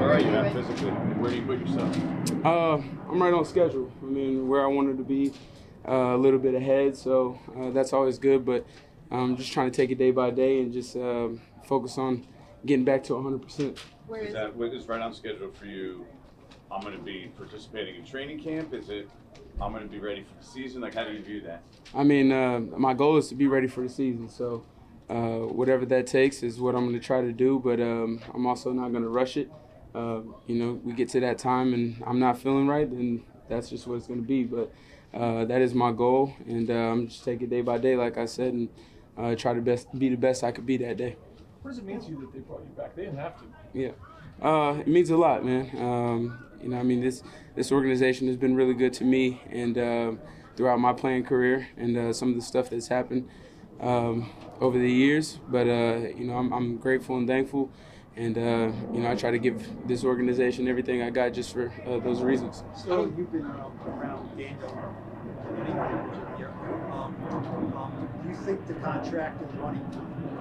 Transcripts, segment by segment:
Where are you at physically? Where do you put yourself? Uh, I'm right on schedule. I mean, where I wanted to be, uh, a little bit ahead, so uh, that's always good. But I'm just trying to take it day by day and just um focus on getting back to 100%. Where Is is that what is right on schedule for you? I'm going to be participating in training camp. Is it? I'm going to be ready for the season. Like, how do you view that? I mean, uh, my goal is to be ready for the season, so uh, whatever that takes is what I'm going to try to do. But um, I'm also not going to rush it. Uh, you know, we get to that time and I'm not feeling right, then that's just what it's going to be. But uh, that is my goal, and uh, I'm just taking it day by day, like I said, and uh, try to best be the best I could be that day. What does it mean to you that they brought you back? They didn't have to. Yeah, uh, it means a lot, man. Um, you know, I mean, this this organization has been really good to me, and uh, throughout my playing career, and uh, some of the stuff that's happened um, over the years. But uh, you know, I'm, I'm grateful and thankful, and uh, you know, I try to give this organization everything I got just for uh, those reasons. So you've been around Daniel. Um, um, do you think the contract and money,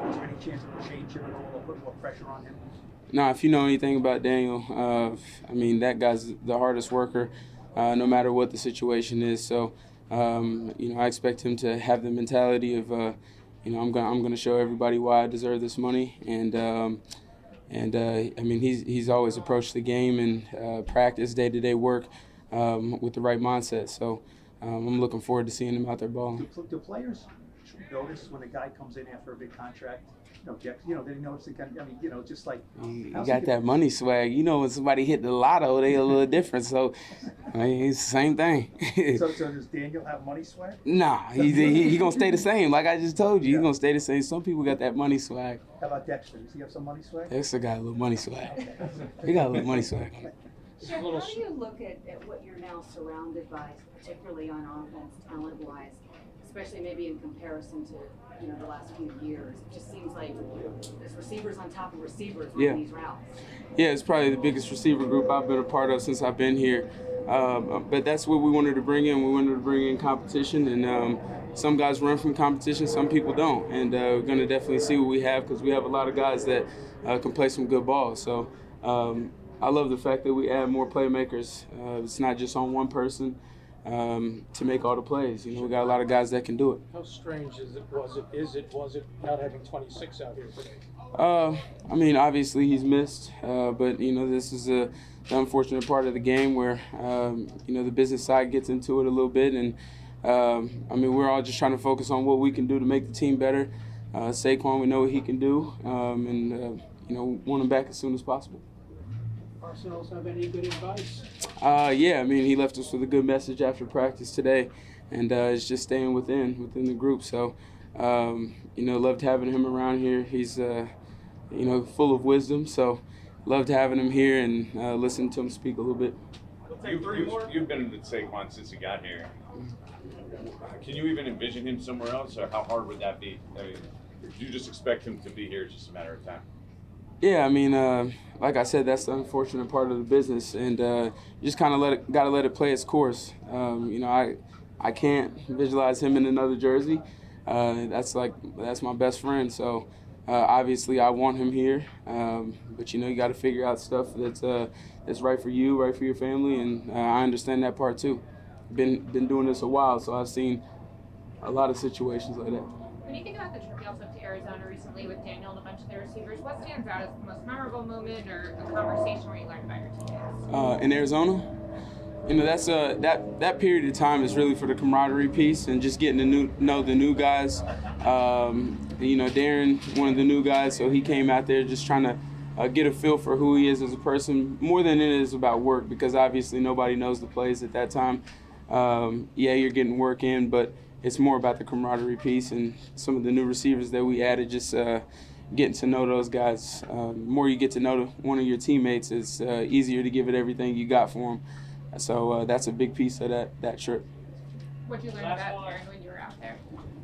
is there any chance it will change him at all or put more pressure on him? Now, if you know anything about Daniel, uh, I mean that guy's the hardest worker, uh, no matter what the situation is. So, um, you know, I expect him to have the mentality of, uh, you know, I'm gonna I'm gonna show everybody why I deserve this money, and um, and uh, I mean he's he's always approached the game and uh, practice, day to day work, um, with the right mindset. So, um, I'm looking forward to seeing him out there Do, balling. pl- do players notice when a guy comes in after a big contract? You know, you know, they notice the kind. I mean, you know, just like You got that money swag. You know when somebody hit the lotto, they a little different. So, I mean, it's the same thing. So, so does Daniel have money swag? Nah, he, he, he gonna stay the same. Like I just told you, Yeah. he gonna stay the same. Some people got that money swag. How about Dexter? Does he have some money swag? Dexter got a little money swag. He got a little money swag. Shep, how do you look at, at what you're now surrounded by, particularly on offense, talent wise, especially maybe in comparison to you know the last few years? It just seems like there's receivers on top of receivers on Yeah. these routes. Yeah, it's probably the biggest receiver group I've been a part of since I've been here. Um, but that's what we wanted to bring in. We wanted to bring in competition, and um, some guys run from competition, some people don't. And uh, we're going to definitely see what we have because we have a lot of guys that uh, can play some good ball. So um, I love the fact that we add more playmakers. Uh, it's not just on one person um, to make all the plays. You know, we got a lot of guys that can do it. How strange is it? Was it? Is it? Was it? Not having 26 out here today. Uh, I mean, obviously he's missed, uh, but you know this is a the unfortunate part of the game where um, you know the business side gets into it a little bit, and um, I mean we're all just trying to focus on what we can do to make the team better. Uh, Saquon, we know what he can do, um, and uh, you know want him back as soon as possible. Arsenals have any good advice? Uh, yeah, I mean he left us with a good message after practice today, and uh, it's just staying within within the group. So um, you know, loved having him around here. He's uh, you know full of wisdom. So loved having him here and uh, listening to him speak a little bit. You've, you've, you've been with Saquon since he got here. Can you even envision him somewhere else, or how hard would that be? I mean, do you just expect him to be here? It's just a matter of time. Yeah, I mean, uh, like I said, that's the unfortunate part of the business, and uh, you just kind of let it, gotta let it play its course. Um, you know, I, I can't visualize him in another jersey. Uh, that's like that's my best friend, so uh, obviously I want him here. Um, but you know, you got to figure out stuff that's uh, that's right for you, right for your family, and uh, I understand that part too. Been been doing this a while, so I've seen a lot of situations like that. When you think about the trip y'all took to Arizona recently with Daniel and a bunch of their receivers, what stands out as the most memorable moment or a conversation where you learned about your teammates? uh, in Arizona. You know, that's uh, that that period of time is really for the camaraderie piece and just getting to new, know the new guys. Um, you know, Darren, one of the new guys, so he came out there just trying to uh, get a feel for who he is as a person, more than it is about work, because obviously nobody knows the plays at that time. Um, yeah, you're getting work in, but it's more about the camaraderie piece and some of the new receivers that we added, just uh, getting to know those guys. Um, the more you get to know one of your teammates, it's uh, easier to give it everything you got for them. So uh, that's a big piece of that, that trip. What you learned about Darren when you were out there?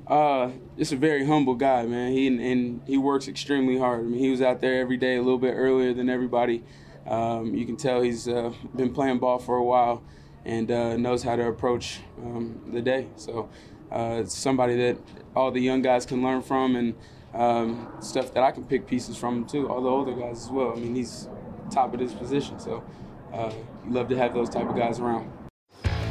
Uh, just a very humble guy, man. He and he works extremely hard. I mean, he was out there every day a little bit earlier than everybody. Um, you can tell he's uh, been playing ball for a while and uh, knows how to approach um, the day. So uh, it's somebody that all the young guys can learn from and um, stuff that I can pick pieces from too. All the older guys as well. I mean, he's top of his position. So uh, you love to have those type of guys around.